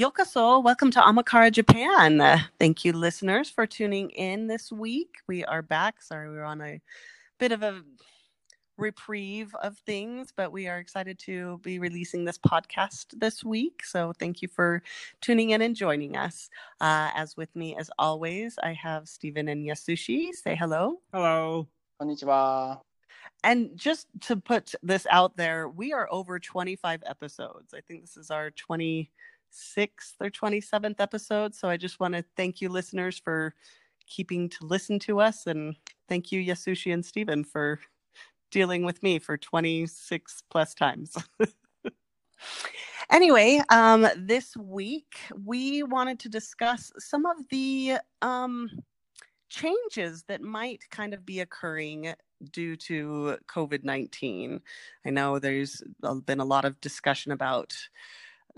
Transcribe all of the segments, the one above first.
Yokoso, welcome to Amakara Japan. Uh, thank you, listeners, for tuning in this week. We are back. Sorry, we were on a bit of a reprieve of things, but we are excited to be releasing this podcast this week. So thank you for tuning in and joining us. Uh, as with me, as always, I have Stephen and Yasushi. Say hello. Hello. Konnichiwa. And just to put this out there, we are over 25 episodes. I think this is our 26th or 27th episode. So I just want to thank you, listeners, for keeping to listen to us. And thank you, Yasushi and Stephen, for dealing with me for 26 plus times. anyway, um, this week we wanted to discuss some of the um, changes that might kind of be occurring due to COVID 19. I know there's been a lot of discussion about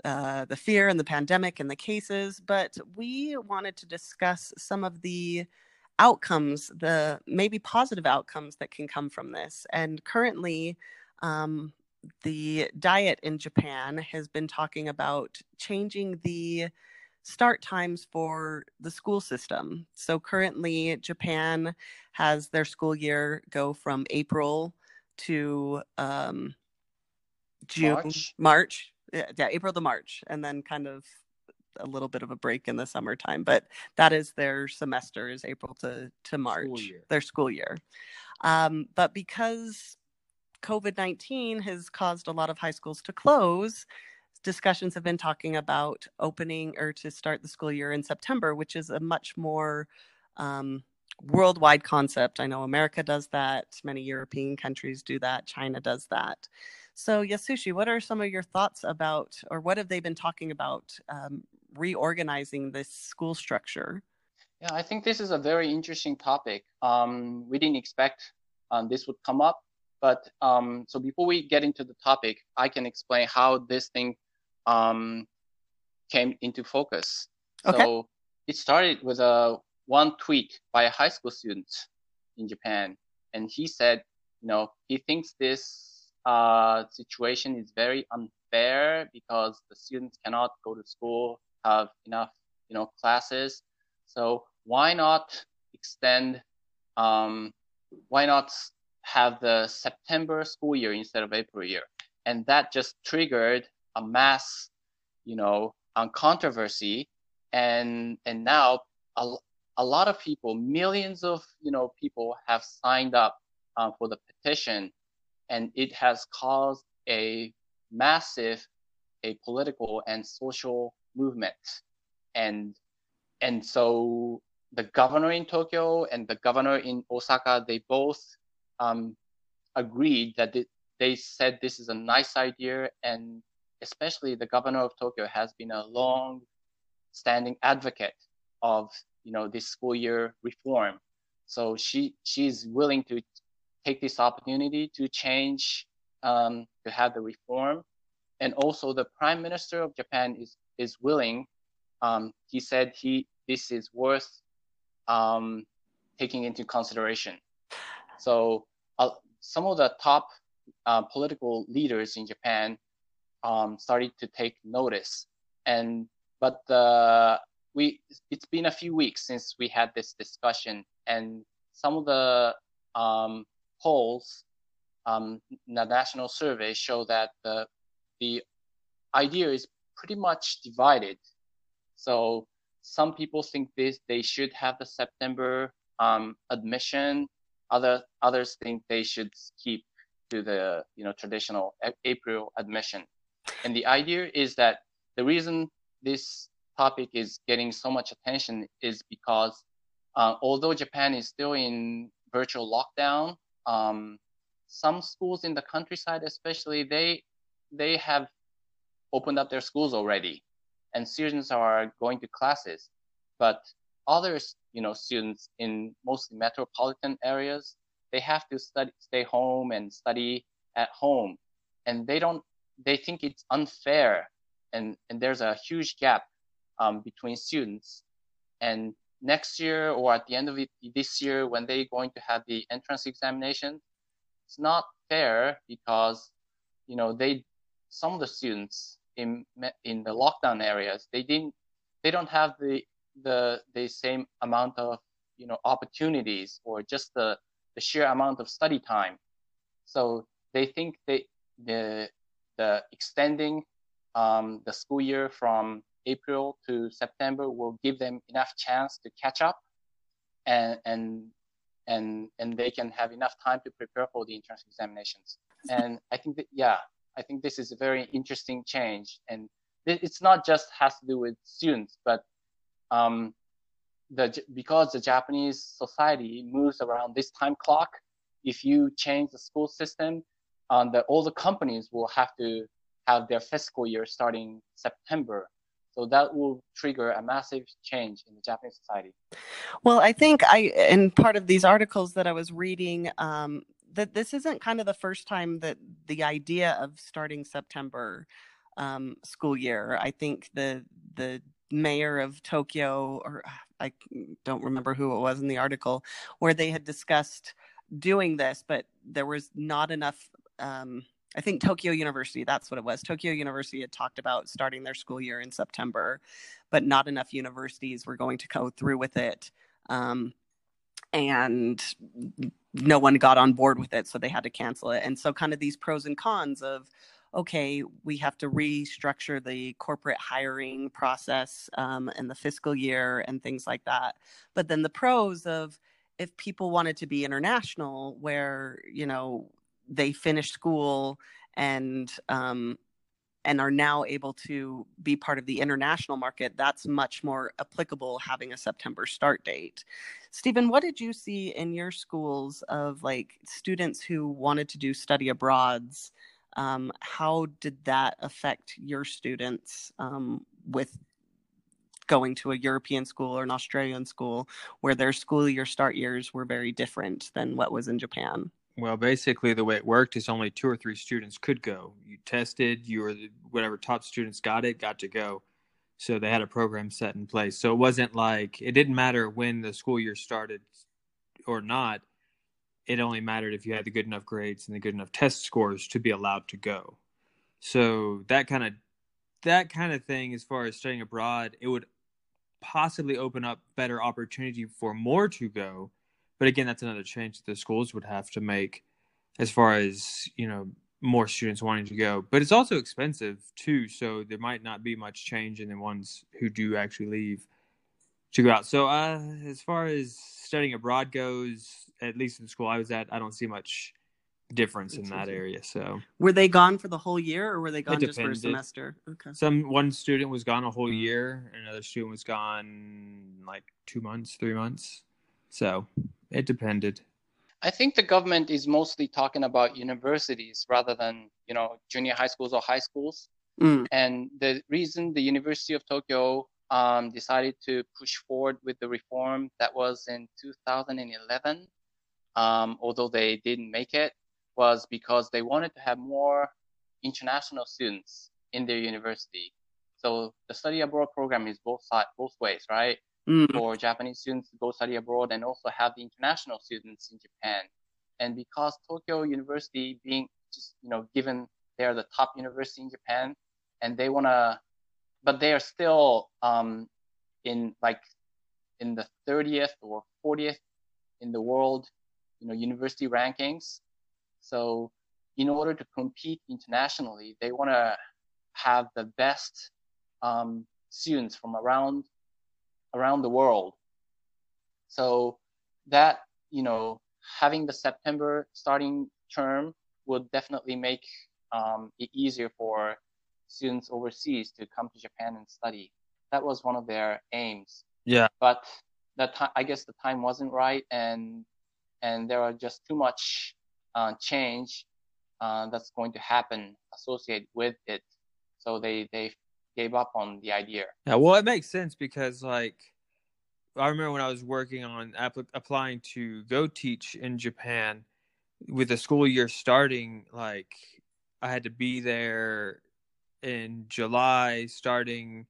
uh, the fear and the pandemic and the cases, but we wanted to discuss some of the outcomes, the maybe positive outcomes that can come from this. And currently, um, the diet in Japan has been talking about changing the start times for the school system. So currently, Japan has their school year go from April to um, June, March. March. Yeah, yeah, April to March, and then kind of a little bit of a break in the summertime. But that is their semester is April to to March, school their school year. Um, but because COVID nineteen has caused a lot of high schools to close, discussions have been talking about opening or to start the school year in September, which is a much more um, worldwide concept. I know America does that, many European countries do that, China does that. So, Yasushi, what are some of your thoughts about, or what have they been talking about um, reorganizing this school structure? Yeah, I think this is a very interesting topic. Um, we didn't expect um, this would come up, but um, so before we get into the topic, I can explain how this thing um, came into focus. Okay. So it started with a one tweet by a high school student in Japan, and he said, you know, he thinks this uh, situation is very unfair because the students cannot go to school, have enough, you know, classes. So why not extend? Um, why not have the September school year instead of April year? And that just triggered a mass, you know, on controversy, and and now a, a lot of people, millions of you know people have signed up uh, for the petition, and it has caused a massive, a political and social movement, and and so the governor in Tokyo and the governor in Osaka, they both um, agreed that it, they said this is a nice idea and especially the governor of Tokyo has been a long standing advocate of you know this school year reform. So she she's willing to take this opportunity to change um, to have the reform. And also the prime minister of japan is is willing um, he said he this is worth um, taking into consideration. So uh, some of the top uh, political leaders in japan um, started to take notice. And but uh, we it's been a few weeks since we had this discussion, and some of the um, polls, um, the national survey show that the the idea is pretty much divided. So some people think this they should have the September um, admission. Other others think they should keep to the you know traditional April admission. And the idea is that the reason this topic is getting so much attention is because uh, although Japan is still in virtual lockdown, um, some schools in the countryside, especially, they they have opened up their schools already, and students are going to classes. But others, you know, students in mostly metropolitan areas, they have to study, stay home and study at home, and they don't they think it's unfair and, and there's a huge gap um, between students. And next year or at the end of it, this year, when they're going to have the entrance examination, it's not fair because, you know, they, some of the students, in in the lockdown areas, they didn't they don't have the the the same amount of you know opportunities or just the the sheer amount of study time. So they think they the the extending um, the school year from April to September will give them enough chance to catch up and and and and they can have enough time to prepare for the entrance examinations. And I think that yeah, I think this is a very interesting change, and it's not just has to do with students, but um, the because the Japanese society moves around this time clock. If you change the school system, um, all the companies will have to have their fiscal year starting September so that will trigger a massive change in the Japanese society. Well, I think I, in part of these articles that I was reading, um, that this isn't kind of the first time that the idea of starting September um, school year. I think the the mayor of Tokyo, or I don't remember who it was in the article, where they had discussed doing this, but there was not enough. Um, I think Tokyo University, that's what it was. Tokyo University had talked about starting their school year in September, but not enough universities were going to go through with it. Um, and no one got on board with it, so they had to cancel it. And so, kind of these pros and cons of, okay, we have to restructure the corporate hiring process um, and the fiscal year and things like that. But then the pros of, if people wanted to be international, where, you know, they finish school and um, and are now able to be part of the international market, that's much more applicable having a September start date. Stephen, what did you see in your schools of like students who wanted to do study abroads? Um, how did that affect your students um, with going to a European school or an Australian school where their school year start years were very different than what was in Japan? Well, basically, the way it worked is only two or three students could go. You tested, you were whatever top students got it, got to go. So they had a program set in place. So it wasn't like it didn't matter when the school year started or not. It only mattered if you had the good enough grades and the good enough test scores to be allowed to go. So that kind of that kind of thing, as far as studying abroad, it would possibly open up better opportunity for more to go but again, that's another change that the schools would have to make as far as, you know, more students wanting to go. But it's also expensive too, so there might not be much change in the ones who do actually leave to go out. So uh, as far as studying abroad goes, at least in the school I was at, I don't see much difference in that area. So were they gone for the whole year or were they gone just for a semester? Okay. Some one student was gone a whole year, another student was gone like two months, three months. So it depended. I think the government is mostly talking about universities rather than you know junior high schools or high schools. Mm. And the reason the University of Tokyo um, decided to push forward with the reform that was in 2011, um, although they didn't make it, was because they wanted to have more international students in their university. So the study abroad program is both side, both ways, right? Mm. for Japanese students to go study abroad and also have the international students in Japan. And because Tokyo University being just, you know, given they're the top university in Japan and they want to, but they are still um, in like in the 30th or 40th in the world, you know, university rankings. So in order to compete internationally, they want to have the best um, students from around around the world. So that, you know, having the September starting term would definitely make um, it easier for students overseas to come to Japan and study. That was one of their aims. Yeah. But that time, I guess the time wasn't right, and and there are just too much uh, change uh, that's going to happen associated with it. So they they gave up on the idea. Yeah, well, it makes sense because like I remember when I was working on applying to go teach in Japan, with the school year starting, like I had to be there in July, starting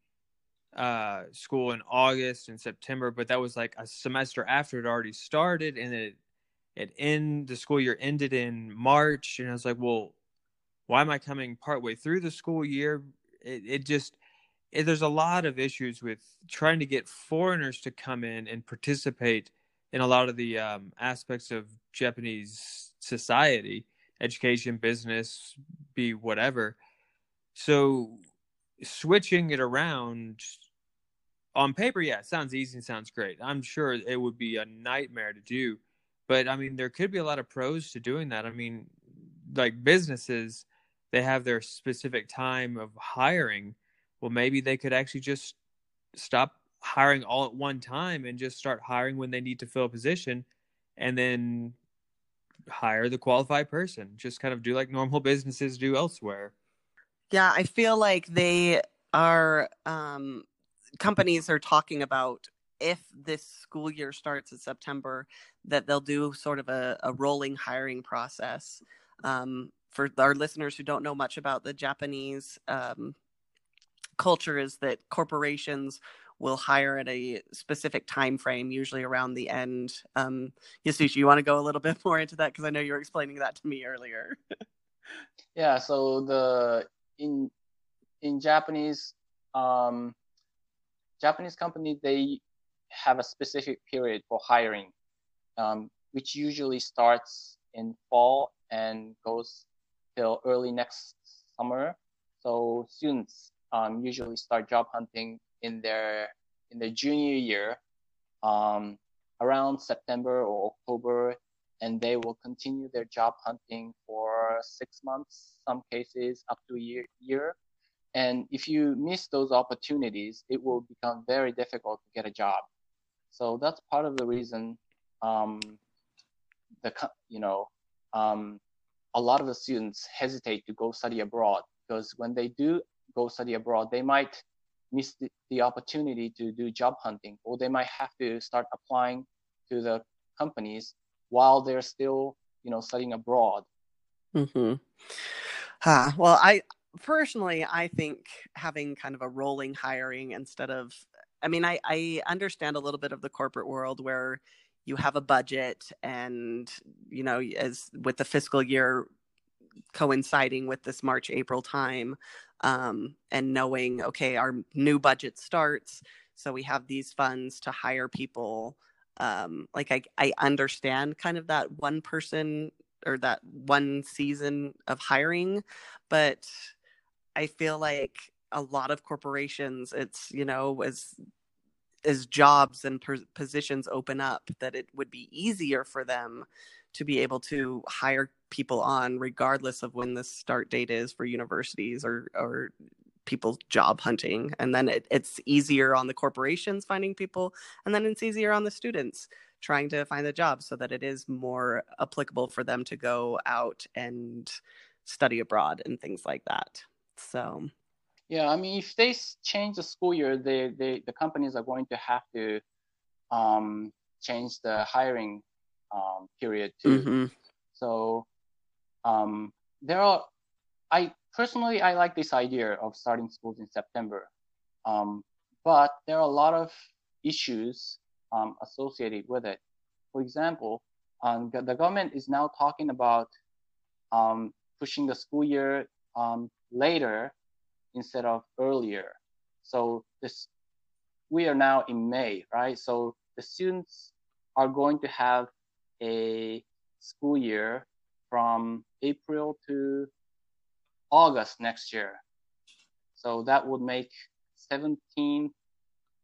uh, school in August and September, but that was like a semester after it already started, and it it end the school year ended in March, and I was like, well, why am I coming partway through the school year it, it just it, there's a lot of issues with trying to get foreigners to come in and participate in a lot of the um, aspects of Japanese society, education, business, be whatever. So switching it around on paper, yeah, it sounds easy and sounds great. I'm sure it would be a nightmare to do, but I mean, there could be a lot of pros to doing that. I mean, like businesses, they have their specific time of hiring. Well, maybe they could actually just stop hiring all at one time and just start hiring when they need to fill a position and then hire the qualified person. Just kind of do like normal businesses do elsewhere. Yeah, I feel like they are um companies are talking about if this school year starts in September, that they'll do sort of a, a rolling hiring process. Um, for our listeners who don't know much about the Japanese um, culture, is that corporations will hire at a specific time frame, usually around the end. Um, Yasushi, you want to go a little bit more into that because I know you were explaining that to me earlier. yeah. So the in in Japanese um, Japanese company they have a specific period for hiring, um, which usually starts in fall and goes till early next summer. So students um, usually start job hunting in their in their junior year um, around September or October, and they will continue their job hunting for six months, some cases up to a year. year. And if you miss those opportunities, it will become very difficult to get a job. So that's part of the reason um, the you know um, a lot of the students hesitate to go study abroad because when they do go study abroad, they might miss the, the opportunity to do job hunting, or they might have to start applying to the companies while they're still you know studying abroad. Hmm. Huh. Well, I personally, I think having kind of a rolling hiring instead of, I mean, I, I understand a little bit of the corporate world where you have a budget and, you know, as with the fiscal year coinciding with this March, April time, um, and knowing, okay, our new budget starts. So we have these funds to hire people. Um, like I, I understand kind of that one person or that one season of hiring, but I feel like a lot of corporations, it's, you know, as as jobs and per- positions open up, that it would be easier for them to be able to hire people on regardless of when the start date is for universities or or people job hunting. And then it, it's easier on the corporations finding people and then it's easier on the students trying to find the job so that it is more applicable for them to go out and study abroad and things like that. So, yeah, I mean, if they change the school year, they, they the companies are going to have to um, change the hiring um, period too. Mm-hmm. So, um, there are. I personally I like this idea of starting schools in September, um, but there are a lot of issues um, associated with it. For example, um, the government is now talking about um, pushing the school year um, later instead of earlier. So this, we are now in May, right? So the students are going to have a school year from April to August next year. So that would make 17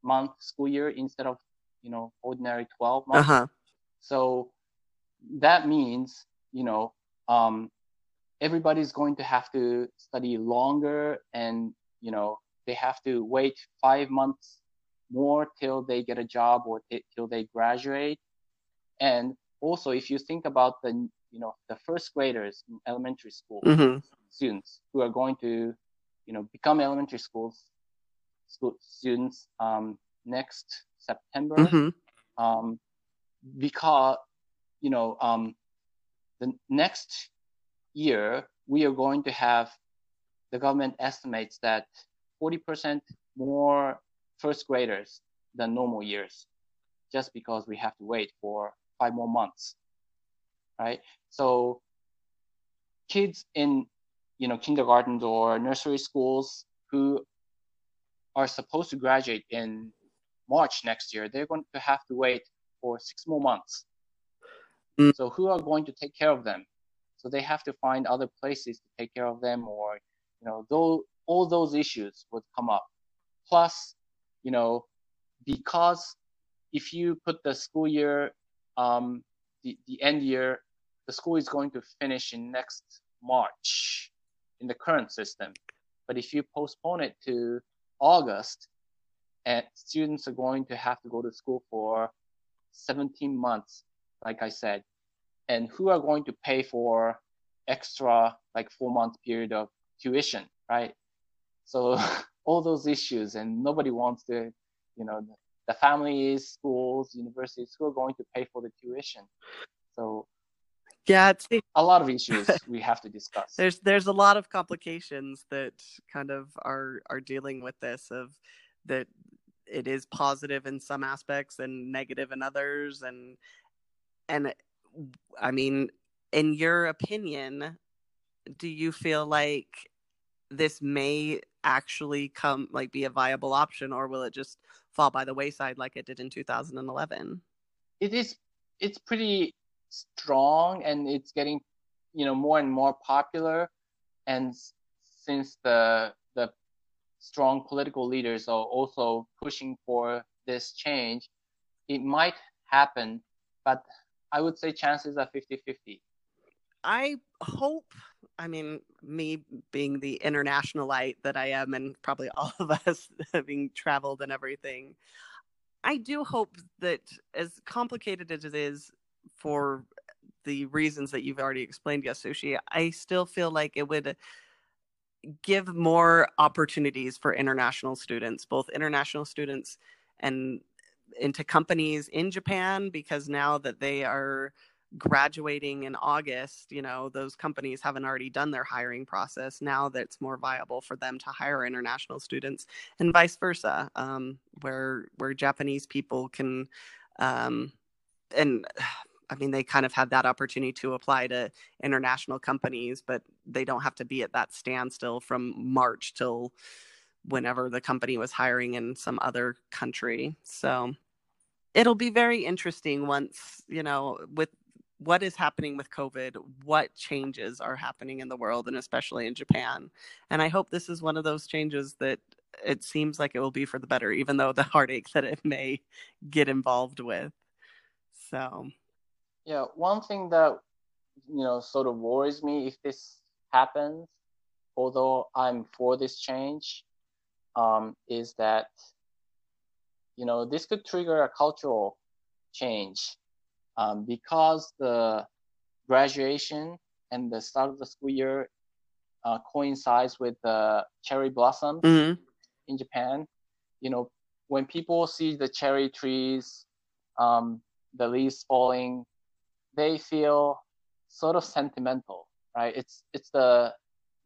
month school year instead of, you know, ordinary 12 months. Uh-huh. So that means, you know, um, everybody's going to have to study longer and you know they have to wait five months more till they get a job or t- till they graduate and also if you think about the you know the first graders in elementary school mm-hmm. students who are going to you know become elementary schools school students um, next september mm-hmm. um, because you know um, the next year, we are going to have the government estimates that 40% more first graders than normal years, just because we have to wait for five more months, right? So kids in you know kindergartens or nursery schools who are supposed to graduate in March next year, they're going to have to wait for six more months. Mm. So who are going to take care of them? So they have to find other places to take care of them, or you know, those all those issues would come up. Plus, you know, because if you put the school year, um, the, the end year, the school is going to finish in next March in the current system. But if you postpone it to August, and students are going to have to go to school for 17 months, like I said, and who are going to pay for extra like four month period of tuition, right? So all those issues, and nobody wants to, you know, the families, schools, universities who are going to pay for the tuition. So yeah, it's a lot of issues we have to discuss. There's there's a lot of complications that kind of are are dealing with this of that it is positive in some aspects and negative in others and and I mean, in your opinion, do you feel like this may actually come like be a viable option or will it just fall by the wayside like it did in 2011 it is it's pretty strong and it's getting you know more and more popular. And since the the strong political leaders are also pushing for this change it might happen but i would say chances are 50-50 i hope I mean, me being the internationalite that I am, and probably all of us having traveled and everything, I do hope that as complicated as it is for the reasons that you've already explained, Yasushi, I still feel like it would give more opportunities for international students, both international students and into companies in Japan, because now that they are graduating in August, you know, those companies haven't already done their hiring process. Now that it's more viable for them to hire international students and vice versa, um, where where Japanese people can um, and I mean, they kind of had that opportunity to apply to international companies, but they don't have to be at that standstill from March till whenever the company was hiring in some other country. So it'll be very interesting once, you know, with what is happening with COVID, what changes are happening in the world, and especially in Japan. And I hope this is one of those changes that it seems like it will be for the better, even though the heartache that it may get involved with. So, yeah, one thing that you know sort of worries me if this happens, although I'm for this change, um, is that you know this could trigger a cultural change um, because the graduation and the start of the school year uh, coincides with the cherry blossoms mm-hmm. in Japan. You know, when people see the cherry trees, um, the leaves falling, they feel sort of sentimental, right? It's it's the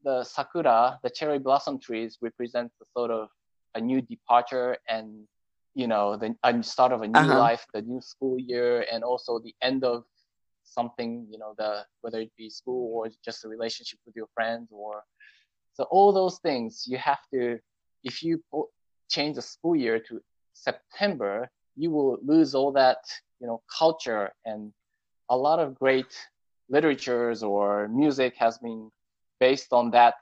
the sakura, the cherry blossom trees represent the sort of a new departure and you know the start of a new uh-huh. life the new school year and also the end of something you know the whether it be school or just a relationship with your friends or so all those things you have to if you change the school year to september you will lose all that you know culture and a lot of great literatures or music has been based on that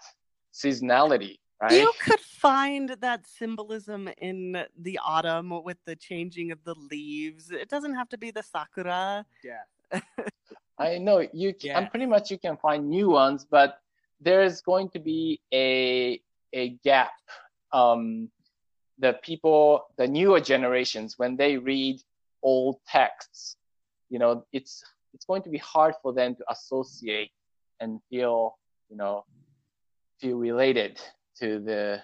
seasonality Right? You could find that symbolism in the autumn with the changing of the leaves. It doesn't have to be the sakura. Yeah. I know you. Can, yeah. I'm pretty much you can find new ones, but there is going to be a a gap. Um, the people, the newer generations, when they read old texts, you know, it's it's going to be hard for them to associate and feel, you know, feel related to the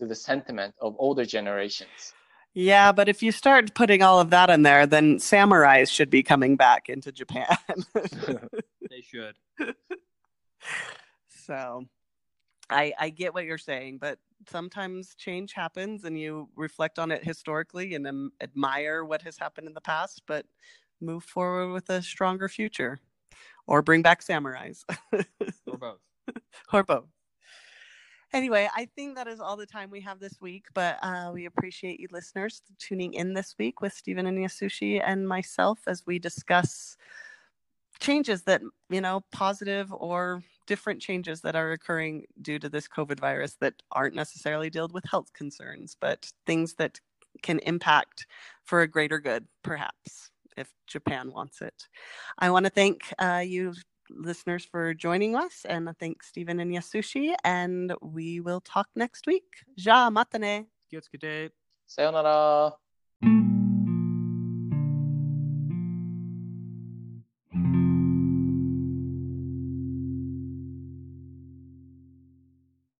to the sentiment of older generations. Yeah, but if you start putting all of that in there, then samurais should be coming back into Japan. they should. so I I get what you're saying, but sometimes change happens and you reflect on it historically and um, admire what has happened in the past, but move forward with a stronger future or bring back samurais. or both. or both. Anyway, I think that is all the time we have this week, but uh, we appreciate you listeners tuning in this week with Stephen and Yasushi and myself as we discuss changes that, you know, positive or different changes that are occurring due to this COVID virus that aren't necessarily dealt with health concerns, but things that can impact for a greater good, perhaps, if Japan wants it. I want to thank uh, you listeners for joining us and I thank Stephen and Yasushi and we will talk next week. Ja, matane. Sayonara.